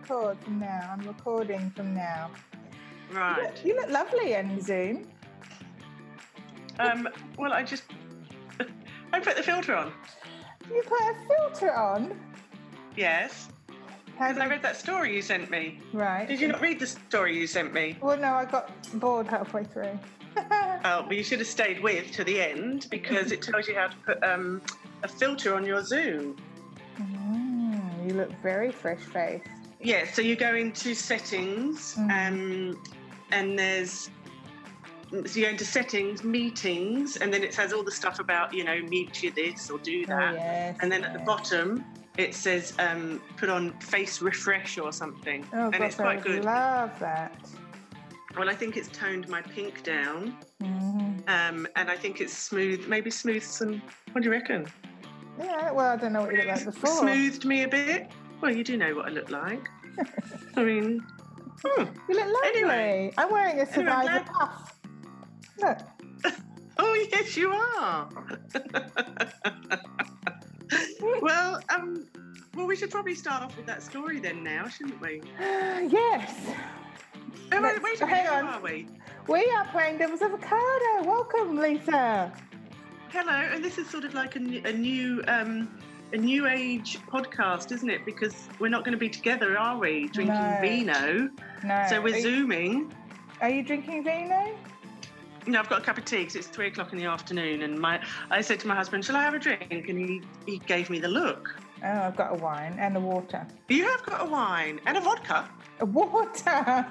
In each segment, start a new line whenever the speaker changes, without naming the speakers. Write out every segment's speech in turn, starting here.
record from now. I'm recording from now. You
Right.
look, you look lovely in Zoom.
Um, well, I just I put the filter on.
You put a filter on.
Yes, because I read that story you sent me.
right.
Did you not read the story you sent me?
Well, no, I got bored halfway through.
Oh, but you should have stayed with to the end because it tells you how to put um, a filter on your Zoom.
Mm, you look very fresh faced.
Yeah, so you go into settings,
Mhm.
um, and there's so you go into settings, meetings, and then it says all the stuff about you know mute you this or do that.
Oh, yes.
And then at the bottom, it says um, put on face refresh or something.
Oh,
and
gosh,
it's quite
I
good.
love that.
Well, I think it's toned my pink down.
hmm
Um, and I think it's smooth, maybe smooth some. What do you reckon?
Yeah, well, I don't know what you looked like before.
Smoothed me a bit. Well, you do know what I look like. I mean, hmm.
You look lovely.
Anyway.
I'm wearing a
Anyway,
survivor
glad-
puff. Look.
oh yes, you are. well, um, well, we should probably start off with that story then now, shouldn't we?
yes.
Oh, wait, wait
hang on.
are we?
We are playing Devil's Avocado. Welcome, Lisa.
Hello, and this is sort of like a, new- a new um, a new age podcast, isn't it? Because we're not going to be together, are we? Drinking
No.
vino.
No.
So we're
you,
zooming.
are you drinking vino?
No, I've got a cup of tea because it's three o'clock in the afternoon, and my I said to my husband, "Shall I have a drink?" And he he gave me the look.
Oh, I've got a wine and a water.
You have got a wine and a vodka.
A water?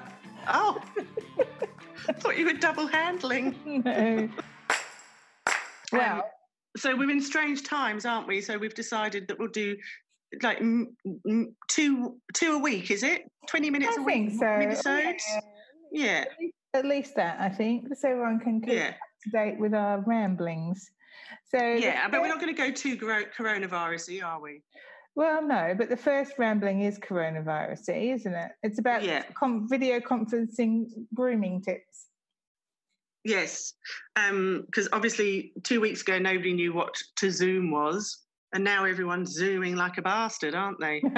Oh, I thought you were double handling.
no. Well,
So we're in strange times, aren't we? So we've decided that we'll do like mm, mm, two two a week. Is it twenty minutes
I
a week?
think so.
Minisodes?
Yeah,
Yeah,
At least that, I think, so everyone can keep
yeah,
up to date with our ramblings. So
yeah. But we're not going to go too coro- coronavirusy, are we?
Well, no, but the first rambling is coronavirus, isn't it? It's about
Yeah.
com- video conferencing grooming tips.
Yes, because obviously two weeks ago nobody knew what to Zoom was, and now everyone's zooming like a bastard, aren't they?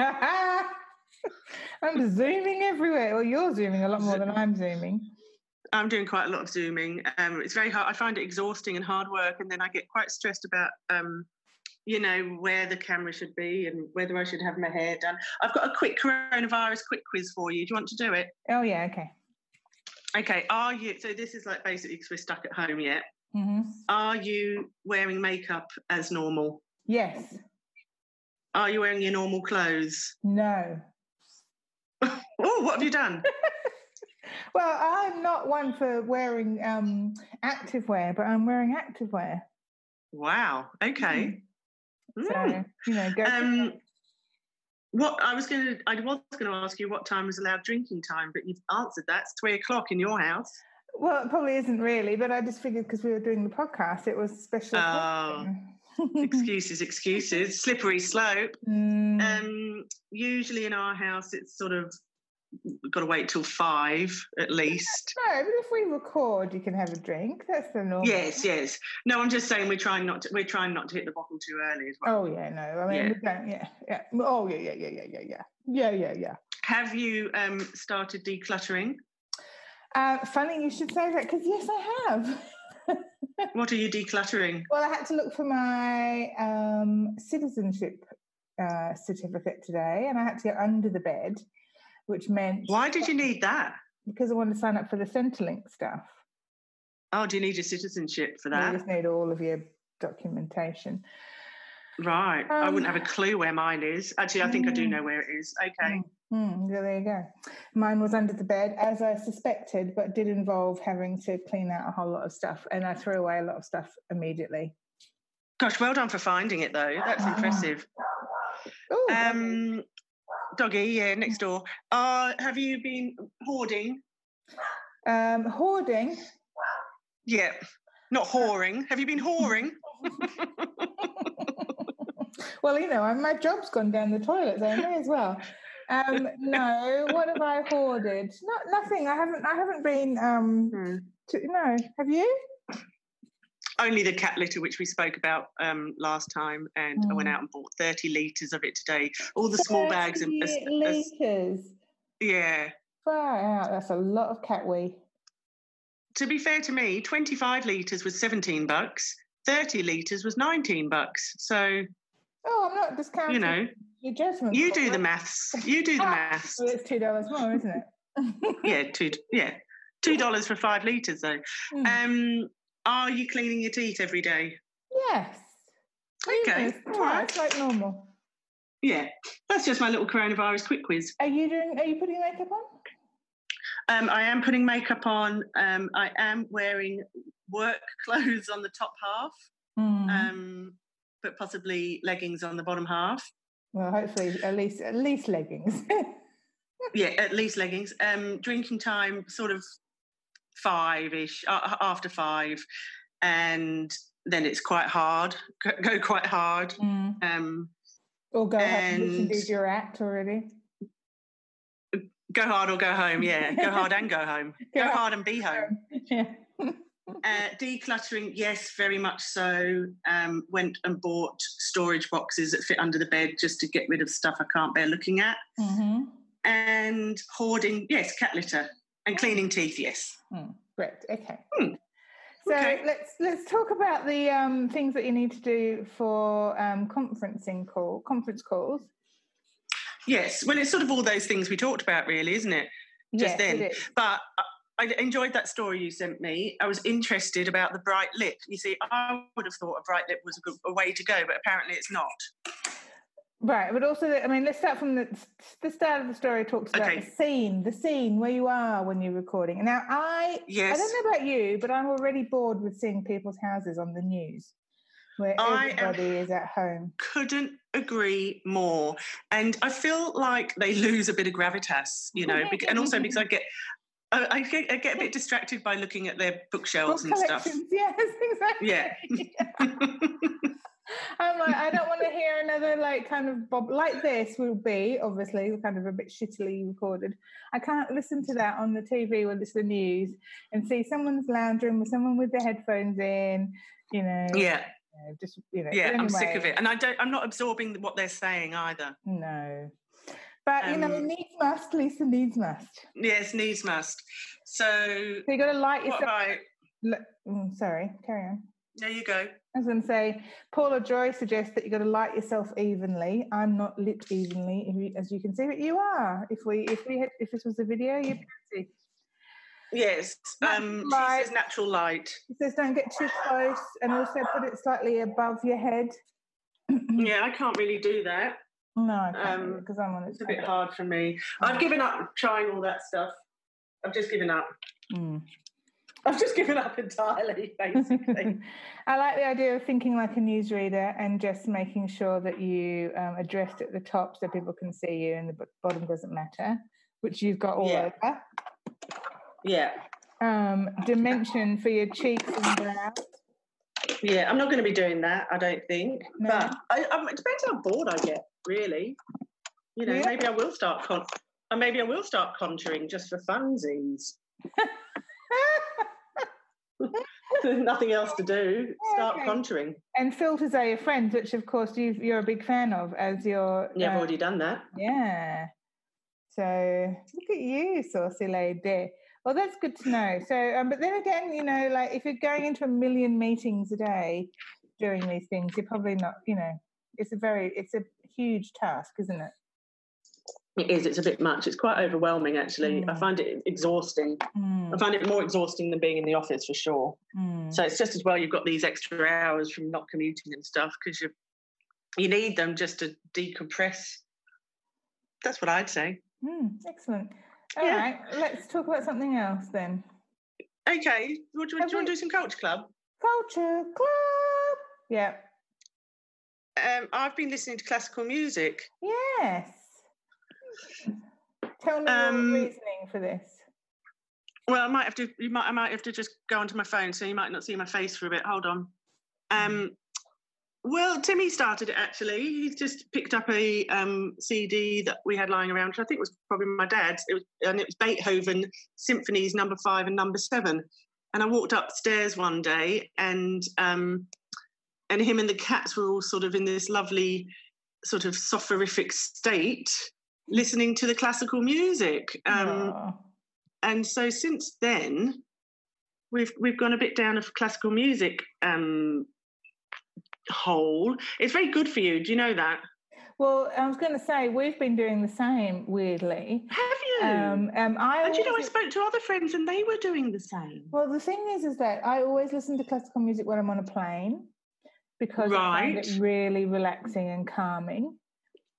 I'm zooming everywhere. Well, you're zooming a lot more than I'm zooming.
I'm doing quite a lot of zooming. Um, it's very hard. I find it exhausting and hard work, and then I get quite stressed about, um, you know, where the camera should be and whether I should have my hair done. I've got a quick coronavirus quick quiz for you. Do you want to do it?
Oh, yeah, okay.
Okay. Are you? So this is like basically because we're stuck at home yet.
hmm
Are you wearing makeup as normal?
Yes.
Are you wearing your normal clothes?
No.
Oh, what have you done?
Well, I'm not one for wearing um, active wear, but I'm wearing active wear.
Wow. Okay.
So,
Mm.
you know, go.
Um. What I was going to, I was going to ask you what time was allowed drinking time, but you've answered that. It's three o'clock in your house.
Well, it probably isn't really, but I just figured because we were doing the podcast, it was special.
Oh, excuses, excuses. Slippery slope.
Mm,
Um, usually in our house, it's sort of we've got to wait till five at least.
no, but if we record, you can have a drink. That's the normal.
Yes, yes. No, I'm just saying we're trying not to. We're trying not to hit the bottom too early as well.
Oh yeah, no. I mean,
Yeah.
we don't. Yeah, yeah. Oh yeah, yeah, yeah, yeah, yeah, yeah, yeah, yeah, yeah.
Have you um, started decluttering?
Uh, funny you should say that because yes, I have.
What are you decluttering?
well, I had to look for my um, citizenship uh, certificate today, and I had to go under the bed, which meant
Why did you need that?
because I wanted to sign up for the Centrelink stuff.
Oh, do you need your citizenship for that?
You just need all of your documentation.
Right. I wouldn't
Um,
have a clue where mine is. Actually, I think I do
Mm.
know where it is. Okay.
Hmm, yeah, there you go. Mine was under the bed, as I suspected, but did involve having to clean out a whole lot of stuff, and I threw away a lot of stuff immediately.
Gosh, well done for finding it though. That's
Ah.
impressive.
Oh,
Um, doggy, yeah, next door. Uh, have you been hoarding?
um, hoarding.
Yeah. Not whoring. Have you been whoring?
well, you know, my job's gone down the toilet, so I may as well. Um, no, what have I hoarded? Not nothing. I haven't. I haven't been. Um,
Hmm.
to, no, have you?
Only the cat litter, which we spoke about um, last time, and I went
Mm.
out and bought 30 litres of it today. All the small bags. Of, as-
30
as-
litres.
Yeah.
Far out. That's a lot of cat wee.
To be fair to me, 25 litres was 17 bucks, 30 litres was 19 bucks. So,
Oh, I'm not discounting
you know,
your judgment.
you do the
right?
maths. You do the maths.
Well, it's two dollars more, isn't it?
Yeah, two, yeah. Two dollars for five litres though.
Hmm.
Um, are you cleaning your teeth every day?
yes.
Okay,
Yes,
all
yeah,
right.
It's like normal.
Yeah, that's just my little coronavirus quick quiz.
Are you doing? Are you putting makeup on?
Um, I am putting makeup on. Um, I am wearing work clothes on the top half,
Mm.
um, but possibly leggings on the bottom half.
well, hopefully, at least at least leggings.
Yeah, at least leggings. Um, drinking time, sort of five ish, uh, after five, and then it's quite hard. Go, go quite hard.
Mm.
Um,
Or go home.
And-
did your act already.
go hard or go home. Yeah, go hard and go home. Go
Go
hard and be home.
Yeah.
Uh, decluttering, yes, very much so. Um, went and bought storage boxes that fit under the bed just to get rid of stuff I can't bear looking at.
hmm
And hoarding, yes, cat litter. And cleaning teeth, yes.
Mm. Great. Okay.
Hmm.
So
Okay.
let's let's talk about the um, things that you need to do for um, conferencing call conference calls.
Yes, well, it's sort of all those things we talked about, really, isn't it? Just
yes,
then.
it is.
But I I enjoyed that story you sent me. I was interested about the bright lip. You see, I would have thought a bright lip was a, good, a way to go, but apparently it's not.
Right, but also, I mean, let's start from the the start of the story. Talks about
Okay.
the scene, the scene where you are when you're recording. And now, I
Yes.
I don't know about you, but I'm already bored with seeing people's houses on the news, where
I am-
everybody is at home.
Couldn't agree more. And I feel like they lose a bit of gravitas, you know, bec- and also because I get. I get, I get a bit distracted by looking at their bookshelves
Book
and stuff.
yes, exactly.
Yeah.
I'm like, I don't want to hear another like kind of bob like this will be obviously kind of a bit shittily recorded. I can't listen to that on the TV when it's the news and see someone's lounging with someone with their headphones in, you know.
yeah,
you know, just you know.
yeah, I'm sick of it, and I don't. I'm not absorbing what they're saying either.
No. But you know,
Um,
needs must, Lisa needs must.
Yes, needs must. So,
So you got to light
what
yourself.
about?
L- mm, sorry, carry on.
There you go.
As I was going to say, Paula Joye suggests that you've got to light yourself evenly. I'm not lit evenly, as you can see, but you are. If we, if we, had, if this was a video, you'd see.
Yes. Um, she says natural light.
It says don't get too close, and also put it slightly above your head.
Yeah, I can't really do that.
No, I can't
Um,
because I'm on it.
It's a bit hard for me. I've given up trying all that stuff. I've just given up.
Mm.
I've just given up entirely, basically.
I like the idea of thinking like a newsreader and just making sure that you um, addressed at the top so people can see you and the bottom doesn't matter, which you've got all
Yeah.
over.
yeah.
Um, dimension for your cheeks and brows.
Yeah, I'm not going to be doing that, I don't think.
No.
But I, um, it depends how bored I get, really. You know,
Yeah.
maybe I will start con- or maybe I will start contouring just for funsies. Nothing else to do. Start
Okay.
contouring.
and filters are your friends, which of course you you're a big fan of as your
Yeah, I've
uh,
already done that.
Yeah. So look at you, saucy lady. Well, that's good to know. So, um, but then again, you know, like if you're going into a million meetings a day doing these things, you're probably not, you know, it's a very, it's a huge task, isn't it?
It is. It's a bit much. It's quite overwhelming, actually. I
Mm.
find it exhausting. I
Mm,
find it more exhausting than being in the office for sure.
mm.
So it's just as well you've got these extra hours from not commuting and stuff because you you need them just to decompress. That's what I'd say.
Mm, excellent. All
Yeah.
right, let's talk about something else then.
Okay, what, do, you- do you want to do some culture club?
Culture club. Yeah.
Um, I've been listening to classical music.
Yes. Tell me
Um,
your reasoning for this.
Well, I might have to. You might. I might have to just go onto my phone, so you might not see my face for a bit. Hold on. Um, well, Timmy started it actually. He's just picked up a um, CD that we had lying around, which I think was probably my dad's. It was, and it was Beethoven Symphonies Number Five and Number Seven. And I walked upstairs one day, and um, and him and the cats were all sort of in this lovely, sort of soporific state. Listening to the classical music. Um, and so since then, we've we've gone a bit down a classical music um, hole. It's very good for you. Do you know that?
Well, I was going to say we've been doing the same. Weirdly,
Have you?
um, um, I
and you know, I spoke to other friends, and they were doing the same.
Well, the thing is, is that I always listen to classical music when I'm on a plane because I find it really relaxing and calming.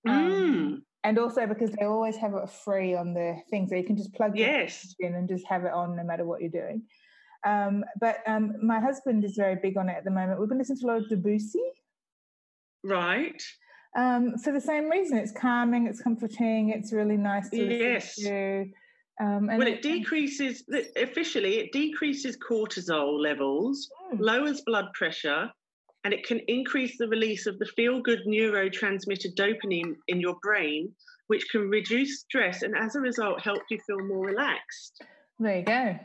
Um,
Mm,
and also because they always have it free on the thing, so you can just plug your
yes.
in and just have it on no matter what you're doing. Um, but um, my husband is very big on it at the moment. We've been listening to a lot of Debussy
Right.
um, for the same reason. It's calming, it's comforting, it's really nice to listen
Yes.
to. Um, and
Well, it decreases, officially, it decreases cortisol levels,
Mm.
lowers blood pressure, and it can increase the release of the feel good neurotransmitter dopamine in your brain, which can reduce stress and as a result help you feel more relaxed.
there you go.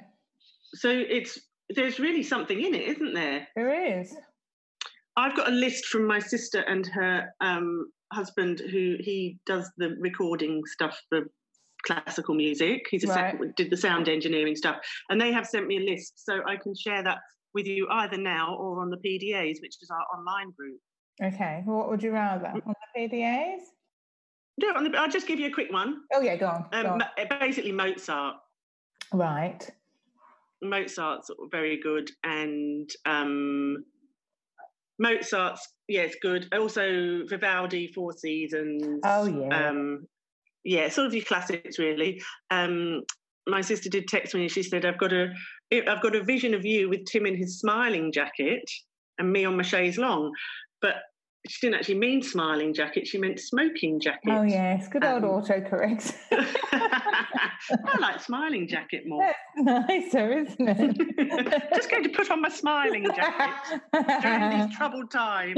So it's there's really something in it, isn't there?
There is.
I've got a list from my sister and her um, husband, who he does the recording stuff for classical music. He's a
Right.
sound, did the sound engineering stuff, and they have sent me a list, so I can share that with you either now or on the PDAs, which is our online group.
Okay. What would you rather? On the PDAs?
No, on the, I'll just give you a quick one.
Oh, yeah, go on. go
Um,
on.
basically, Mozart.
Right.
Mozart's very good, and um, Mozart's yeah, it's good. Also, Vivaldi, Four Seasons.
Oh, yeah.
Um, yeah, sort of your classics, really. Um, my sister did text me, and she said, "I've got a, I've got a vision of you with Tim in his smiling jacket and me on my chaise long," but she didn't actually mean smiling jacket. She meant smoking jacket.
Oh, yes. Good old
Um,
autocorrect.
I like smiling jacket more.
That's nicer, isn't it?
Just going to put on my smiling jacket during these troubled times.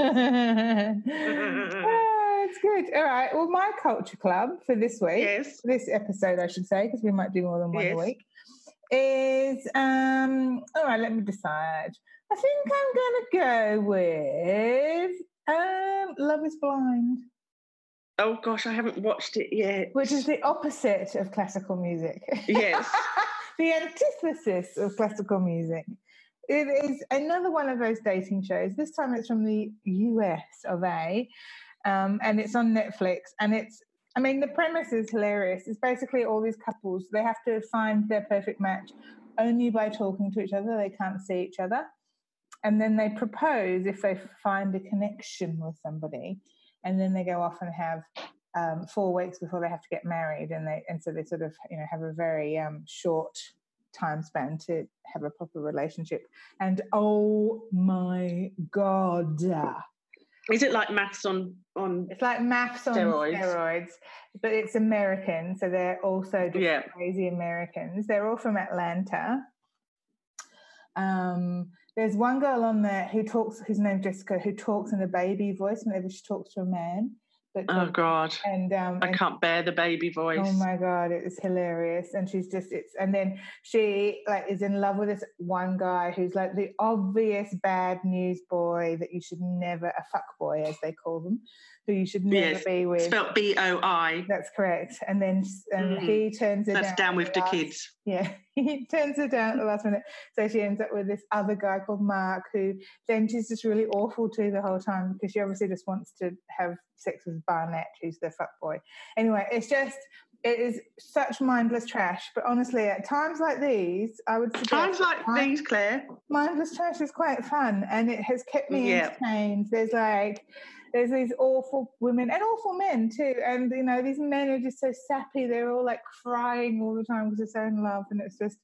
It's good. All right. Well, my culture club for this week,
yes.
this episode, I should say, because we might do more than one
Yes.
a week, is um. All right. Let me decide. I think I'm going to go with um. Love Is Blind,
Oh gosh, I haven't watched it yet.
which is the opposite of classical music.
Yes.
the antithesis of classical music. It is another one of those dating shows. This time it's from the US of A, um, and it's on Netflix. And it's, I mean, the premise is hilarious. It's basically all these couples, they have to find their perfect match only by talking to each other. They can't see each other. And then they propose if they find a connection with somebody. And then they go off and have um, four weeks before they have to get married, and they and so they sort of you know have a very um, short time span to have a proper relationship. And oh my god,
Is it like MAFS on on?
it's like MAFS on
Steroids.
steroids, but it's American, so they're also just
Yeah.
crazy Americans. They're all from Atlanta. Um, there's one girl on there who talks, whose name's Jessica, who talks in a baby voice whenever she talks to a man. But
Oh God,
and um,
I
and
can't bear the baby voice.
Oh my god, it was hilarious. And she's just it's and then she like is in love with this one guy who's like the obvious bad news boy that you should never a fuck boy as they call them, who you should never
Yes,
be with.
Spelt B O I.
That's correct. And then and
Mm.
he turns her
That's
down.
down with the
last-
kids.
Yeah, he turns her down at the last minute. So she ends up with this other guy called Mark, who then she's just really awful to the whole time because she obviously just wants to have sex with Barnett, who's the fuck boy. Anyway, it's just it is such mindless trash. But honestly, at times like these, I would suggest
Times like
mind-
these, Claire.
mindless trash is quite fun and it has kept me
Yeah.
entertained. There's like there's these awful women and awful men too. And you know, these men are just so sappy, they're all like crying all the time because they're so in love. And it's just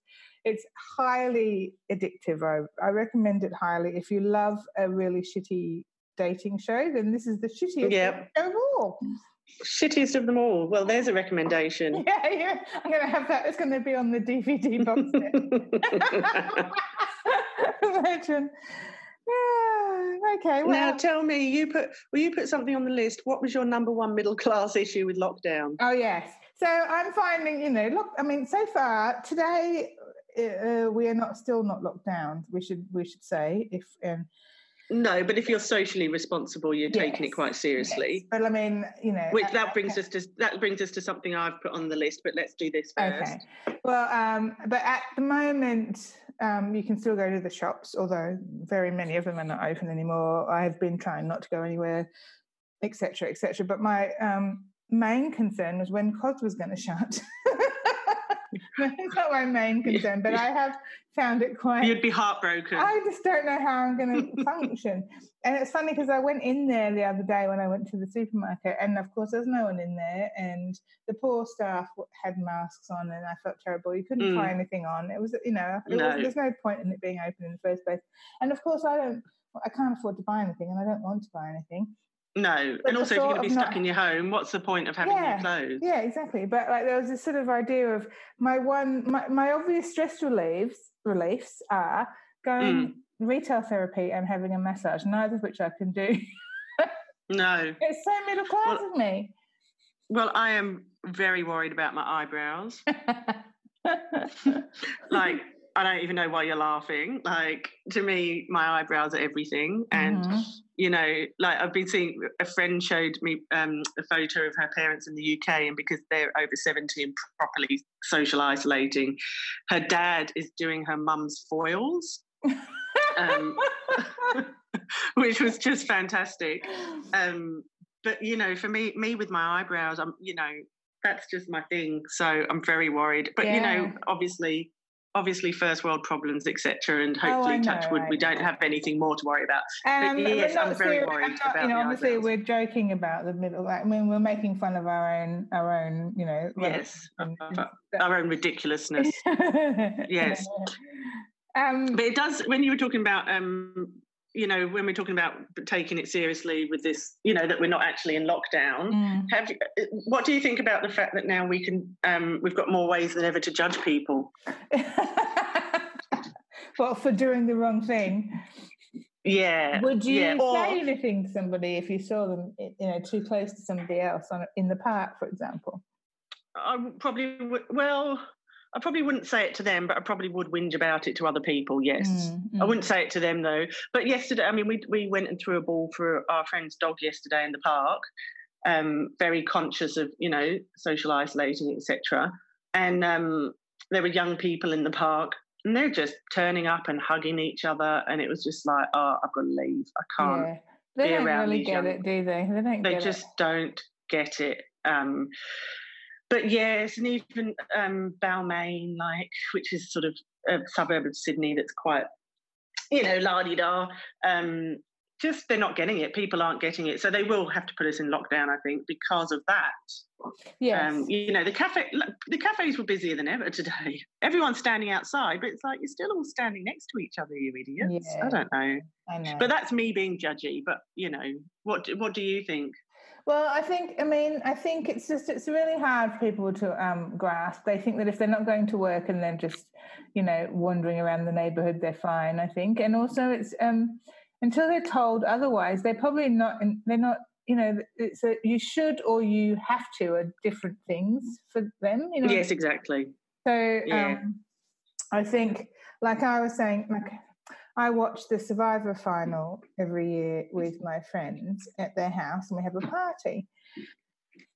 it's highly addictive. I, I recommend it highly. If you love a really shitty dating show, then this is the shittiest
Yep.
show of all.
Shittiest of them all. Well, there's a recommendation.
Yeah, yeah. I'm gonna have that. It's gonna be on the DVD box set. Imagine. Yeah, okay. Well,
now tell me, you put well, you put something on the list. What was your number one middle class issue with lockdown?
oh yes. So I'm finding, you know, look. I mean, so far today uh, we are not still not locked down. We should we should say if um,
No, but if you're socially responsible, you're yes. taking it quite seriously.
Yes. But I mean, you know,
which that brings us to that brings us to something I've put on the list. But let's do this first.
Okay. Well, um, but at the moment, um, you can still go to the shops, although very many of them are not open anymore. I have been trying not to go anywhere, etc., etc. But my um, main concern was when COS was going to shut. It's not my main concern, but I have found it quite.
You'd be heartbroken.
I just don't know how I'm going to function. And it's funny because I went in there the other day when I went to the supermarket, and of course, there's no one in there, and the poor staff had masks on, and I felt terrible. You couldn't mm. try anything on. It was, you know, no. was, there's no point in it being open in the first place. And of course, I don't, I can't afford to buy anything, and I don't want to buy anything.
No, but and also if you're going to be stuck not, in your home, what's the point of having
yeah,
new clothes?
Yeah, exactly. But like there was this sort of idea of my one, my, my obvious stress reliefs reliefs are going mm. retail therapy and having a massage, neither of which I can do.
no,
it's so middle class well, of me.
Well, I am very worried about my eyebrows. like I don't even know why you're laughing. Like to me, my eyebrows are everything, and mm-hmm. you know, like I've been seeing a friend showed me um, a photo of her parents in the UK, and because they're over seventy and properly social isolating, her dad is doing her mum's foils. um, which was just fantastic. Um, but you know, for me, me with my eyebrows, I'm, you know, that's just my thing. So I'm very worried. But yeah. you know, obviously, obviously first world problems, etc. And oh, hopefully, oh, touch wood, we don't have anything more to worry about.
Um, but yes, I'm very worried not, about. You know, obviously, eyebrows. we're joking about the middle. Like, I mean, we're making fun of our own, our own, you know,
yes, our own ridiculousness. yes. Um, but it does when you were talking about um, you know, when we're talking about taking it seriously with this, you know, that we're not actually in lockdown. Mm. Have you, uh, what do you think about the fact that now we can, um, we've got more ways than ever to judge people?
well, for doing the wrong thing.
Yeah.
Would you
yeah.
say or, anything to somebody if you saw them, you know, too close to somebody else on in the park, for example?
I probably would. Well, I probably wouldn't say it to them, but I probably would whinge about it to other people. Yes, mm, mm. I wouldn't say it to them though. But yesterday, I mean, we we went and threw a ball for our friend's dog yesterday in the park. Um, very conscious of you know social isolating, etc. And um, there were young people in the park, and they're just turning up and hugging each other, and it was just like, oh, I've got to leave. I can't. Yeah.
They don't really get young. it, do they? They don't.
They just
it.
don't get it. Um, but yes, and even um, Balmain, like which is sort of a suburb of Sydney that's quite, you know, la di da. Um, just they're not getting it. People aren't getting it, so they will have to put us in lockdown. I think because of that.
Yes.
Um, you know, the cafe, the cafes were busier than ever today. Everyone's standing outside, but it's like you're still all standing next to each other, you idiots. Yeah. I don't know.
I know.
But that's me being judgy. But you know, what what do you think?
Well, I think, I mean, I think it's just, it's really hard for people to um, grasp. They think that if they're not going to work and they're just, you know, wandering around the neighborhood, they're fine, I think. And also, it's um, until they're told otherwise, they're probably not, they're not, you know, it's a, you should or you have to are different things for them, you know.
Yes, exactly.
So yeah. um, I think, like I was saying, like I watch the Survivor final every year with my friends at their house, and we have a party.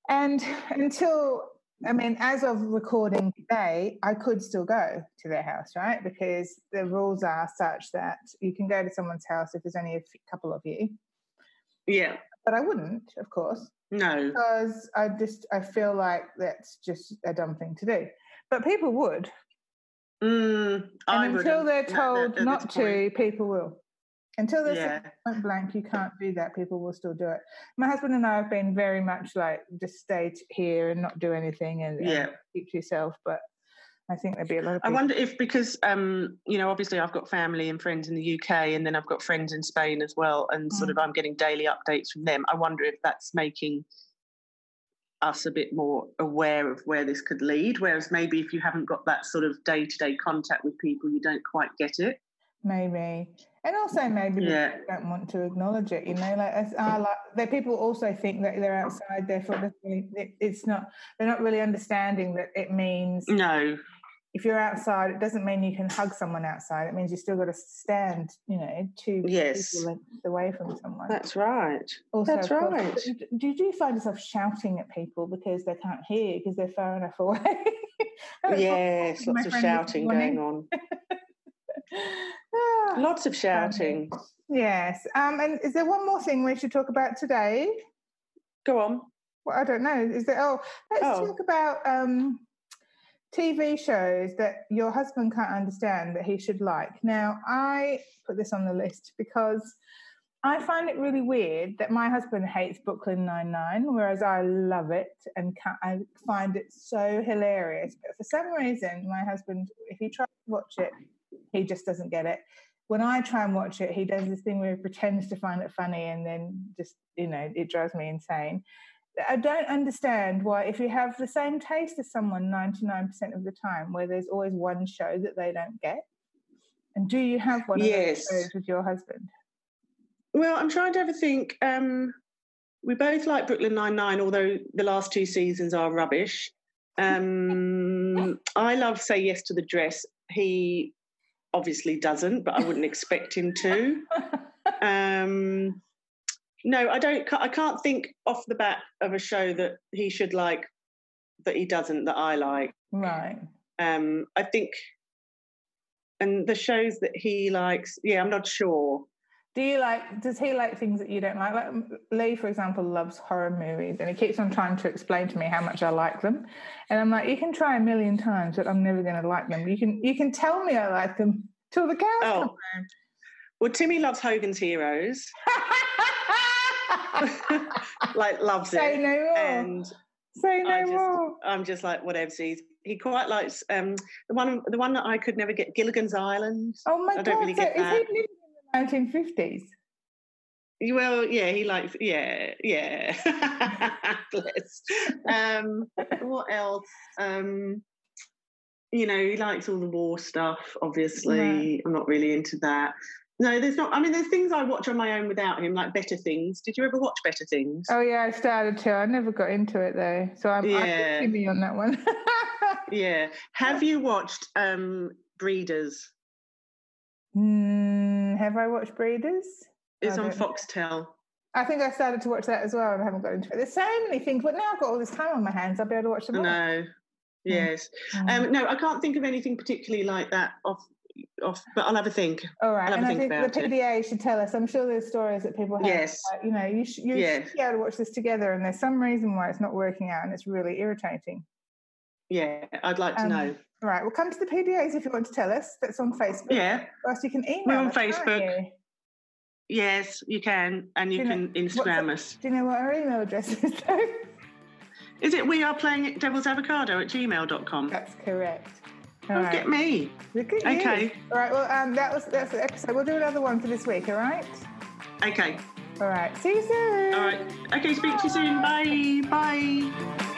And until, I mean, as of recording today, I could still go to their house, right? Because the rules are such that you can go to someone's house if there's only a couple of you.
Yeah.
But I wouldn't, of course.
No.
Because I just, I feel like that's just a dumb thing to do. But people would.
Mm,
and until they're told not to, people will. Until there's yeah. point blank, you can't do that. People will still do it. My husband and I have been very much like just stay here and not do anything and,
yeah.
and keep to yourself. But I think there'd be a lot of.
People. I wonder if because um, you know, obviously I've got family and friends in the UK, and then I've got friends in Spain as well, and mm. sort of I'm getting daily updates from them. I wonder if that's making us a bit more aware of where this could lead. Whereas maybe if you haven't got that sort of day to day contact with people, you don't quite get it.
Maybe. And also maybe yeah. don't want to acknowledge it, you know, like, uh, like that people also think that they're outside, therefore it's not, they're not really understanding that it means
no
if you're outside, it doesn't mean you can hug someone outside. It means you still got to stand, you know, two
Yes.
people away from someone.
That's right.
Also,
That's
course,
right.
do you find yourself shouting at people because they can't hear you because they're far enough away? What
Yes, lots of shouting going on. Lots of shouting.
yes. Um, and is there one more thing we should talk about today?
Go on.
Well, I don't know. Is there? Oh, let's
Oh.
talk about um, TV shows that your husband can't understand that he should like. Now, I put this on the list because I find it really weird that my husband hates Brooklyn Nine Nine, whereas I love it and I find it so hilarious. But for some reason, my husband, if he tries to watch it, he just doesn't get it. When I try and watch it, he does this thing where he pretends to find it funny and then just, you know, it drives me insane. I don't understand why, if you have the same taste as someone 99% of the time, where there's always one show that they don't get. And do you have one
Yes.
of those shows with your husband?
Well, I'm trying to have a think. Um, we both like Brooklyn Nine Nine, although the last two seasons are rubbish. Um, I love Say Yes to the Dress. He obviously doesn't, but I wouldn't expect him to. Um, no, I don't. I can't think off the bat of a show that he should like that he doesn't that I like.
right.
Um, I think, and the shows that he likes, yeah, I'm not sure.
Do you like, does he like things that you don't like? Like um, Lee, for example, loves horror movies and he keeps on trying to explain to me how much I like them. And I'm like, you can try a million times, but I'm never going to like them. You can, you can tell me I like them till the cows come
home well, Timmy loves Hogan's Heroes, like loves
Say
it,
no more.
and
Say no
I just-
more.
I'm just like whatever. He's, he quite likes um, the one, the one that I could never get, Gilligan's Island.
Oh my
I
God.
don't really
so is
that.
he living 1950s?
Well, yeah, he likes, yeah, yeah. Um, what else? Um, you know, he likes all the war stuff. Obviously,
Right.
I'm not really into that. No, there's not. I mean, there's things I watch on my own without him, like Better Things. Did you ever watch Better Things?
Oh yeah, I started to. I never got into it though, so I'm,
Yeah.
Me on that one.
Yeah. Have you watched um, Breeders?
Hmm, have I watched Breeders?
It's on. Foxtel.
I think I started to watch that as well, and I haven't got into it. There's so many things, but now I've got all this time on my hands. I'll be able to watch them.
No. Yes.
Mm.
Um, no, I can't think of anything particularly like that off. Off, but I'll have a think.
all right, and I
think
think the
about it.
Should tell us. I'm sure there's stories that people have.
Yes.
you know, you, sh- you
Yes.
should be able to watch this together, and there's some reason why it's not working out, and it's really irritating.
Yeah, I'd like to
Um,
know.
All right, well, come to the PDAs if you want to tell us. That's on Facebook.
Yeah.
Or else you can email
We're on
us,
Facebook.
you?
Yes, you can, and you
you know-
can Instagram us.
Do you know what our email address is, though?
Is it we are playing at devil's avocado at gmail.com?
That's correct. All
Oh,
right.
get me.
Look at you.
Okay.
All right. Well, um, that was that's the episode. We'll do another one for this week. All right.
Okay.
All right. See you soon.
All right. Okay, speak to you soon. Bye. Bye.